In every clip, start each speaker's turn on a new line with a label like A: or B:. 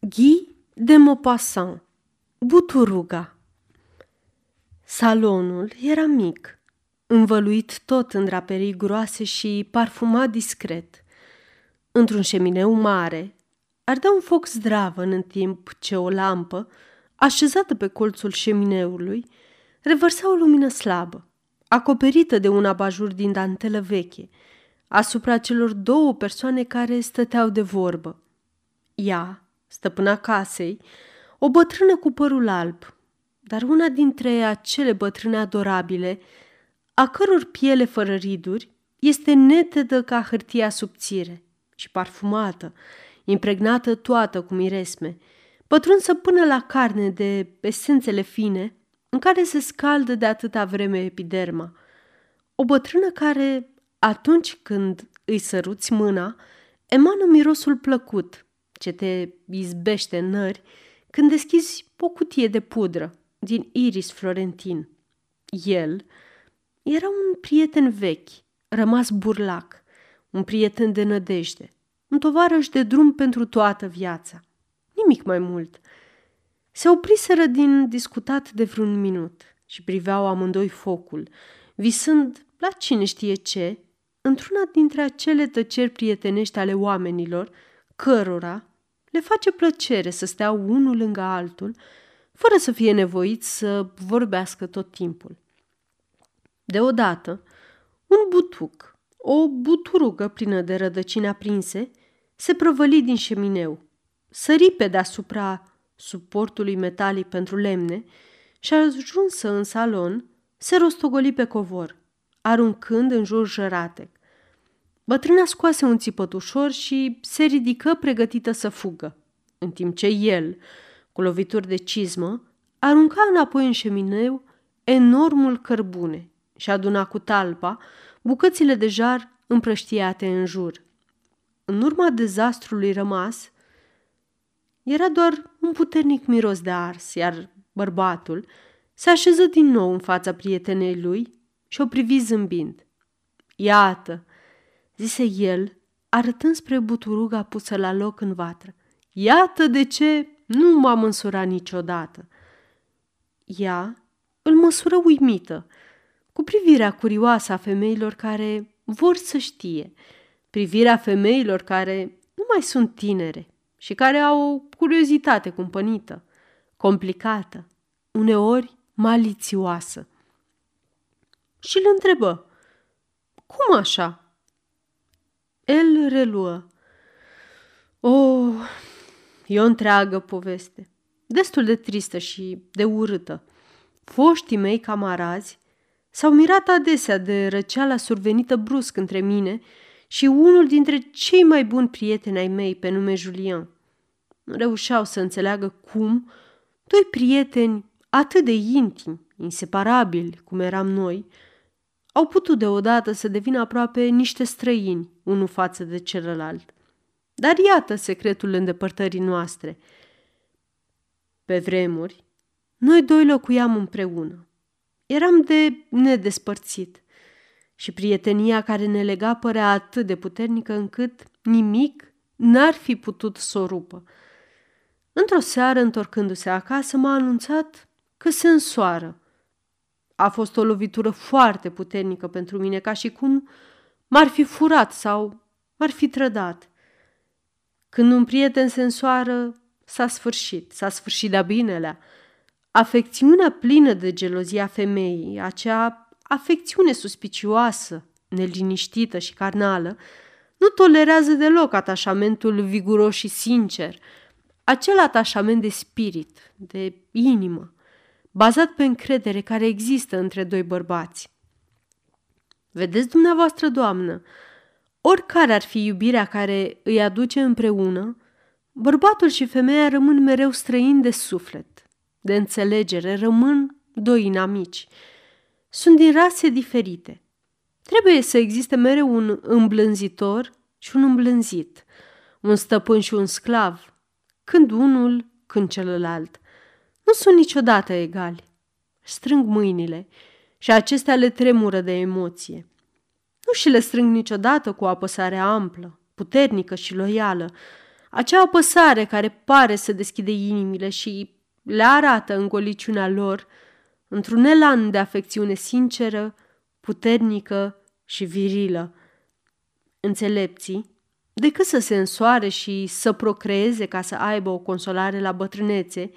A: Guy de Maupassant Buturuga Salonul era mic, învăluit tot în draperii groase și parfumat discret. Într-un șemineu mare, ardea un foc zdravăn în timp ce o lampă, așezată pe colțul șemineului, revărsa o lumină slabă, acoperită de un abajur din dantelă veche, asupra celor două persoane care stăteau de vorbă. Ea, stăpâna casei, o bătrână cu părul alb, dar una dintre acele bătrâne adorabile, a căror piele fără riduri este netedă ca hârtia subțire și parfumată, impregnată toată cu miresme, pătrunsă până la carne de esențele fine în care se scaldă de atâta vreme epiderma. O bătrână care, atunci când îi săruți mâna, emană mirosul plăcut ce te izbește în nări când deschizi o cutie de pudră din iris florentin. El era un prieten vechi, rămas burlac, un prieten de nădejde, un tovarăș de drum pentru toată viața. Nimic mai mult. Se opriseră din discutat de vreun minut și priveau amândoi focul, visând la cine știe ce, într-una dintre acele tăceri prietenești ale oamenilor, cărora le face plăcere să stea unul lângă altul, fără să fie nevoit să vorbească tot timpul. Deodată, un butuc, o buturugă plină de rădăcini aprinse, se prăvăli din șemineu, sări pe deasupra suportului metalic pentru lemne și ajunsă în salon, se rostogoli pe covor, aruncând în jur jăratec. Bătrâna scoase un țipăt ușor și se ridică pregătită să fugă, în timp ce el, cu lovituri de cizmă, arunca înapoi în șemineu enormul cărbune și aduna cu talpa bucățile de jar împrăștiate în jur. În urma dezastrului rămas, era doar un puternic miros de ars, iar bărbatul se așeză din nou în fața prietenei lui și o privi zâmbind. Iată, zise el, arătând spre buturuga pusă la loc în vatră. Iată de ce nu m-am însurat niciodată. Ea îl măsură uimită, cu privirea curioasă a femeilor care vor să știe, privirea femeilor care nu mai sunt tinere și care au o curiozitate cumpănită, complicată, uneori malițioasă. Și îl întrebă, cum așa? El reluă. O, oh, e o întreagă poveste, destul de tristă și de urâtă. Foștii mei camarazi s-au mirat adesea de răceala survenită brusc între mine și unul dintre cei mai buni prieteni ai mei pe nume Julian. Nu reușeau să înțeleagă cum doi prieteni atât de intimi, inseparabili cum eram noi, au putut deodată să devină aproape niște străini unul față de celălalt. Dar iată secretul îndepărtării noastre. Pe vremuri, noi doi locuiam împreună. Eram de nedespărțit și prietenia care ne lega părea atât de puternică încât nimic n-ar fi putut să o rupă. Într-o seară, întorcându-se acasă, m-a anunțat că se însoară a fost o lovitură foarte puternică pentru mine, ca și cum m-ar fi furat sau m-ar fi trădat. Când un prieten se însoară, s-a sfârșit, s-a sfârșit de-a binelea. Afecțiunea plină de gelozia femeii, acea afecțiune suspicioasă, neliniștită și carnală, nu tolerează deloc atașamentul viguros și sincer, acel atașament de spirit, de inimă bazat pe încredere care există între doi bărbați. Vedeți dumneavoastră, doamnă, oricare ar fi iubirea care îi aduce împreună, bărbatul și femeia rămân mereu străini de suflet, de înțelegere, rămân doi inamici. Sunt din rase diferite. Trebuie să existe mereu un îmblânzitor și un îmblânzit, un stăpân și un sclav, când unul, când celălalt – nu sunt niciodată egali. Strâng mâinile și acestea le tremură de emoție. Nu și le strâng niciodată cu o apăsare amplă, puternică și loială, acea apăsare care pare să deschide inimile și le arată în goliciunea lor, într-un elan de afecțiune sinceră, puternică și virilă. Înțelepții, decât să se însoare și să procreeze ca să aibă o consolare la bătrânețe,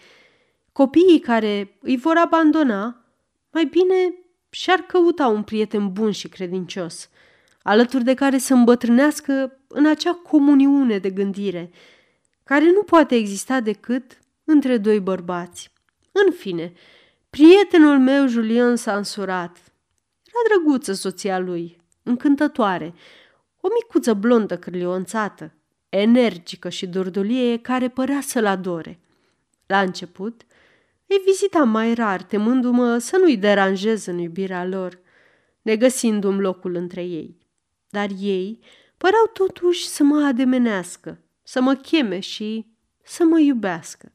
A: copiii care îi vor abandona, mai bine și-ar căuta un prieten bun și credincios, alături de care să îmbătrânească în acea comuniune de gândire, care nu poate exista decât între doi bărbați. În fine, prietenul meu Julian s-a însurat. Era drăguță soția lui, încântătoare, o micuță blondă cârlionțată, energică și durdulie care părea să-l adore. La început, îi vizitam mai rar, temându-mă să nu-i deranjez în iubirea lor, negăsindu-mi locul între ei. Dar ei păreau totuși să mă ademenească, să mă cheme și să mă iubească.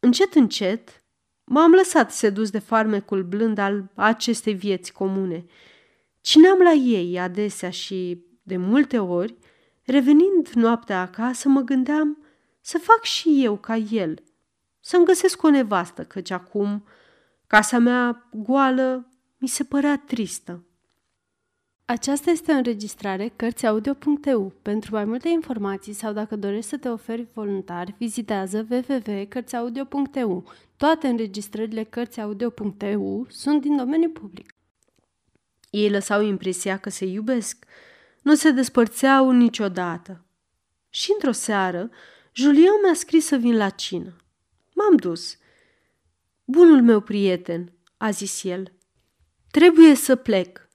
A: Încet, încet, m-am lăsat sedus de farmecul blând al acestei vieți comune. Cineam la ei adesea și, de multe ori, revenind noaptea acasă, mă gândeam să fac și eu ca el, să-mi găsesc o nevastă, căci acum casa mea goală mi se părea tristă.
B: Aceasta este o înregistrare Cărțiaudio.eu. Pentru mai multe informații sau dacă dorești să te oferi voluntar, vizitează www.cărțiaudio.eu. Toate înregistrările Cărțiaudio.eu sunt din domeniu public.
A: Ei lăsau impresia că se iubesc, nu se despărțeau niciodată. Și într-o seară, Julian mi-a scris să vin la cină. M-am dus. Bunul meu prieten, a zis el, trebuie să plec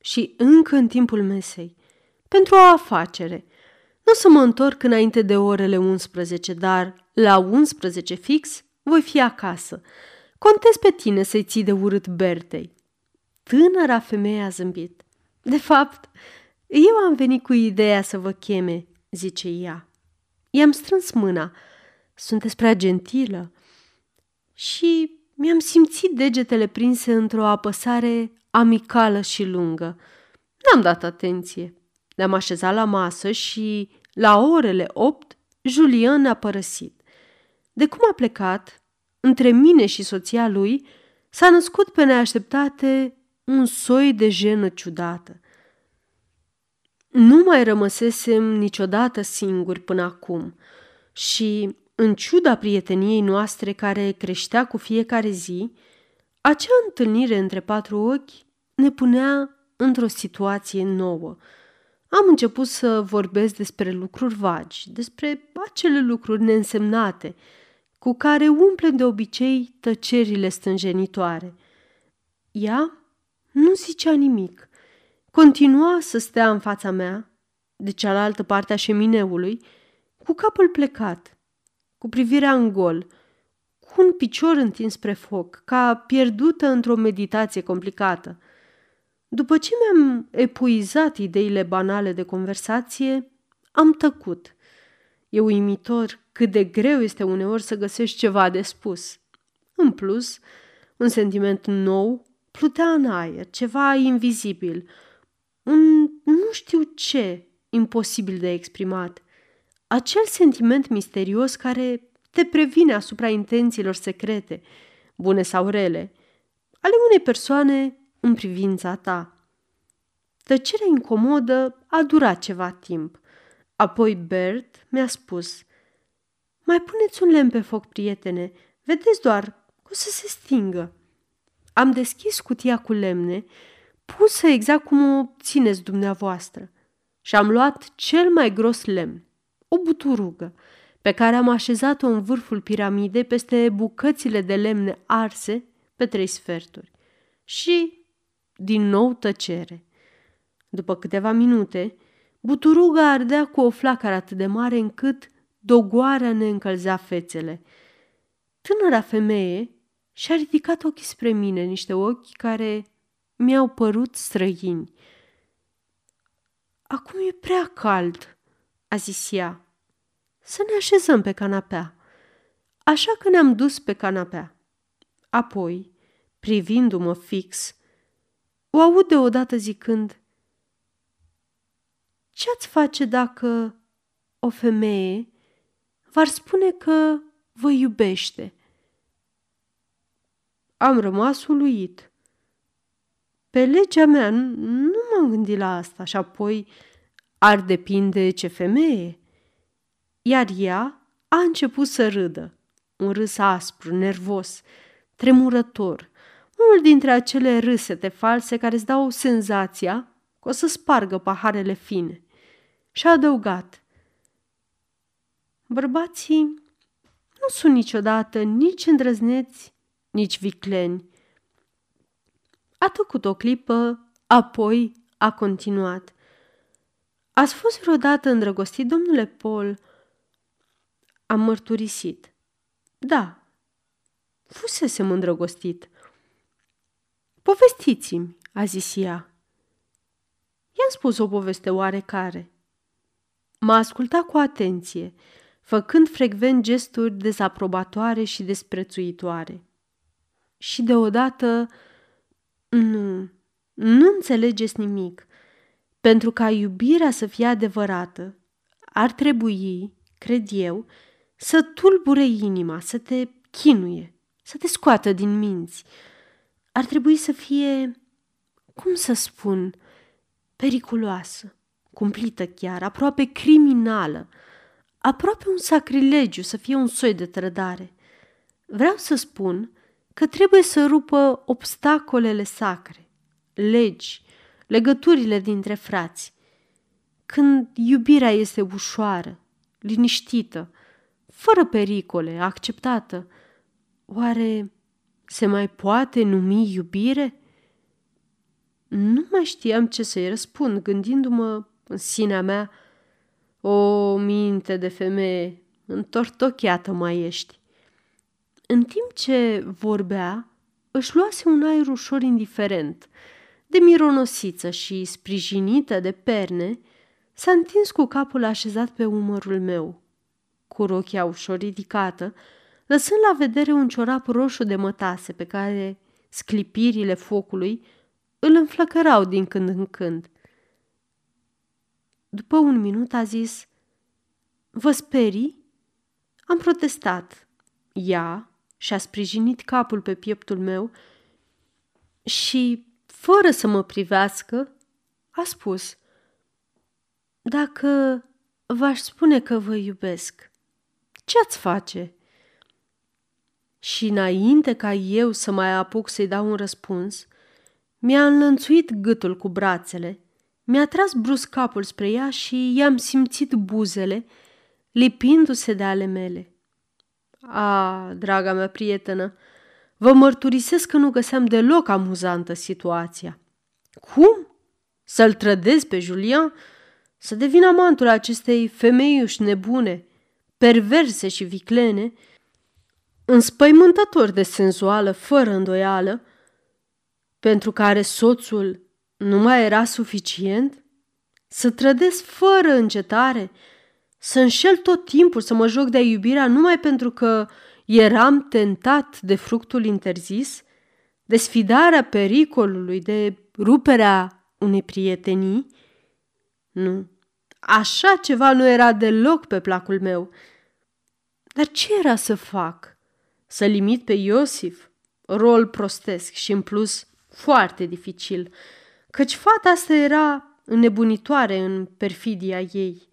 A: și încă în timpul mesei, pentru o afacere. Nu o să mă întorc înainte de orele 11, dar la 11 fix voi fi acasă. Contez pe tine să-i ții de urât Bertei. Tânăra femeie a zâmbit. De fapt, eu am venit cu ideea să vă cheme, zice ea. I-am strâns mâna. Sunteți prea gentilă. Și mi-am simțit degetele prinse într-o apăsare amicală și lungă. N-am dat atenție. Ne-am așezat la masă și, la orele opt, Julian ne-a părăsit. De cum a plecat, între mine și soția lui, s-a născut pe neașteptate un soi de jenă ciudată. Nu mai rămăsesem niciodată singuri până acum și, în ciuda prieteniei noastre care creștea cu fiecare zi, acea întâlnire între patru ochi ne punea într-o situație nouă. Am început să vorbesc despre lucruri vagi, despre acele lucruri neînsemnate, cu care umple de obicei tăcerile stânjenitoare. Ea nu zicea nimic. Continua să stea în fața mea, de cealaltă parte a șemineului, cu capul plecat, cu privirea în gol, cu un picior întins spre foc, ca pierdută într-o meditație complicată – după ce mi-am epuizat ideile banale de conversație, am tăcut. E uimitor cât de greu este uneori să găsești ceva de spus. În plus, un sentiment nou plutea în aer, ceva invizibil, un nu știu ce imposibil de exprimat. Acel sentiment misterios care te previne asupra intențiilor secrete, bune sau rele, ale unei persoane în privința ta. Tăcerea incomodă a durat ceva timp. Apoi Bert mi-a spus Mai puneți un lemn pe foc, prietene, vedeți doar că o să se stingă. Am deschis cutia cu lemne, pusă exact cum o țineți dumneavoastră, și am luat cel mai gros lemn, o buturugă, pe care am așezat-o în vârful piramidei peste bucățile de lemne arse pe trei sferturi. Și din nou tăcere. După câteva minute, buturuga ardea cu o flacără atât de mare încât dogoarea ne încălzea fețele. Tânăra femeie și-a ridicat ochii spre mine, niște ochi care mi-au părut străini. Acum e prea cald, a zis ea. Să ne așezăm pe canapea. Așa că ne-am dus pe canapea. Apoi, privindu-mă fix, o aud deodată zicând, Ce-ați face dacă o femeie v-ar spune că vă iubește. Am rămas uluit. Pe legea mea nu m-am gândit la asta și apoi ar depinde ce femeie. Iar ea a început să râdă, un râs aspru, nervos, tremurător, unul dintre acele râsete false care îți dau senzația că o să spargă paharele fine. Și a adăugat. Bărbații nu sunt niciodată nici îndrăzneți, nici vicleni. A tăcut o clipă, apoi a continuat. Ați fost vreodată îndrăgostit, domnule Paul? Am mărturisit. Da, fusesem îndrăgostit. Povestiți-mi, a zis ea. I-am spus o poveste oarecare. M-a ascultat cu atenție, făcând frecvent gesturi dezaprobatoare și desprețuitoare. Și deodată, nu, nu înțelegeți nimic. Pentru ca iubirea să fie adevărată, ar trebui, cred eu, să tulbure inima, să te chinuie, să te scoată din minți. Ar trebui să fie, cum să spun, periculoasă, cumplită chiar, aproape criminală, aproape un sacrilegiu să fie un soi de trădare. Vreau să spun că trebuie să rupă obstacolele sacre, legi, legăturile dintre frați. Când iubirea este ușoară, liniștită, fără pericole, acceptată, oare se mai poate numi iubire? Nu mai știam ce să-i răspund, gândindu-mă în sinea mea, o minte de femeie, întortocheată mai ești. În timp ce vorbea, își luase un aer ușor indiferent, de mironosiță și sprijinită de perne, s-a întins cu capul așezat pe umărul meu, cu rochia ușor ridicată, lăsând la vedere un ciorap roșu de mătase pe care sclipirile focului îl înflăcărau din când în când. După un minut a zis, Vă sperii? Am protestat. Ea și-a sprijinit capul pe pieptul meu și, fără să mă privească, a spus, Dacă v-aș spune că vă iubesc, ce-ați face?" Și înainte ca eu să mai apuc să-i dau un răspuns, mi-a înlănțuit gâtul cu brațele, mi-a tras brusc capul spre ea și i-am simțit buzele lipindu-se de ale mele. A, draga mea prietenă, vă mărturisesc că nu găseam deloc amuzantă situația. Cum? Să-l trădez pe Julian? Să devin amantul acestei femeiuși nebune, perverse și viclene, înspăimântător de senzuală, fără îndoială, pentru care soțul nu mai era suficient? Să trădesc fără încetare? Să înșel tot timpul, să mă joc de iubirea numai pentru că eram tentat de fructul interzis? De sfidarea pericolului, de ruperea unei prietenii? Nu, așa ceva nu era deloc pe placul meu. Dar ce era să fac? Să limit pe Iosif? Rol prostesc și în plus foarte dificil, căci fata asta era înnebunitoare în perfidia ei,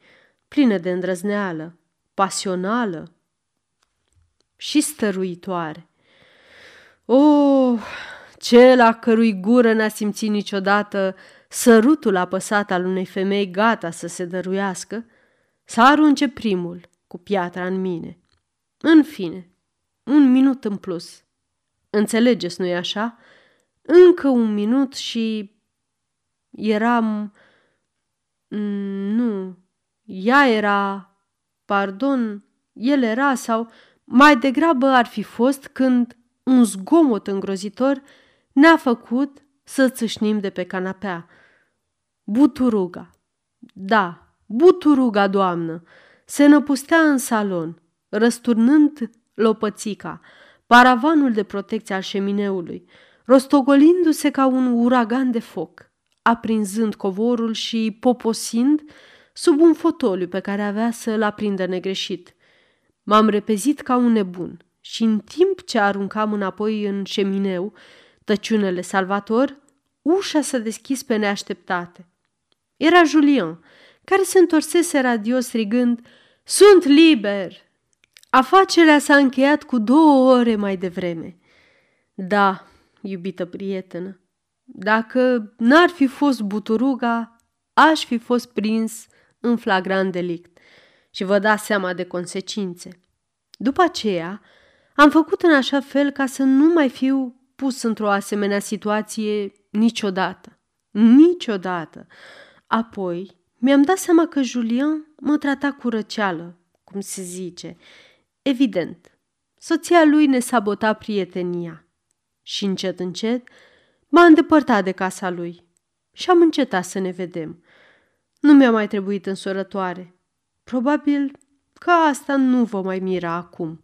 A: plină de îndrăzneală, pasională și stăruitoare. O, oh, cel a cărui gură n-a simțit niciodată sărutul apăsat al unei femei gata să se dăruiască, să arunce primul cu piatra în mine. În fine, un minut în plus. Înțelegeți, nu-i așa? Încă un minut și eram... Mm, nu, ea era... Pardon, el era sau mai degrabă ar fi fost când un zgomot îngrozitor ne-a făcut să țâșnim de pe canapea. Buturuga. Da, buturuga, doamnă, se năpustea în salon, răsturnând lopățica, paravanul de protecție al șemineului, rostogolindu-se ca un uragan de foc, aprinzând covorul și poposind sub un fotoliu pe care avea să-l aprindă negreșit. M-am repezit ca un nebun și în timp ce aruncam înapoi în șemineu tăciunele Salvator, ușa s-a deschis pe neașteptate. Era Julian, care se întorsese radios strigând Sunt liber! Afacerea s-a încheiat cu două ore mai devreme. Da, iubită prietenă, dacă n-ar fi fost buturuga, aș fi fost prins în flagrant delict și vă dați seama de consecințe. După aceea, am făcut în așa fel ca să nu mai fiu pus într-o asemenea situație niciodată. Niciodată. Apoi, mi-am dat seama că Julian mă trata cu răceală, cum se zice. Evident, soția lui ne sabota prietenia. Și încet, încet, m-a îndepărtat de casa lui și am încetat să ne vedem. Nu mi-a mai trebuit însorătoare. Probabil că asta nu vă mai mira acum –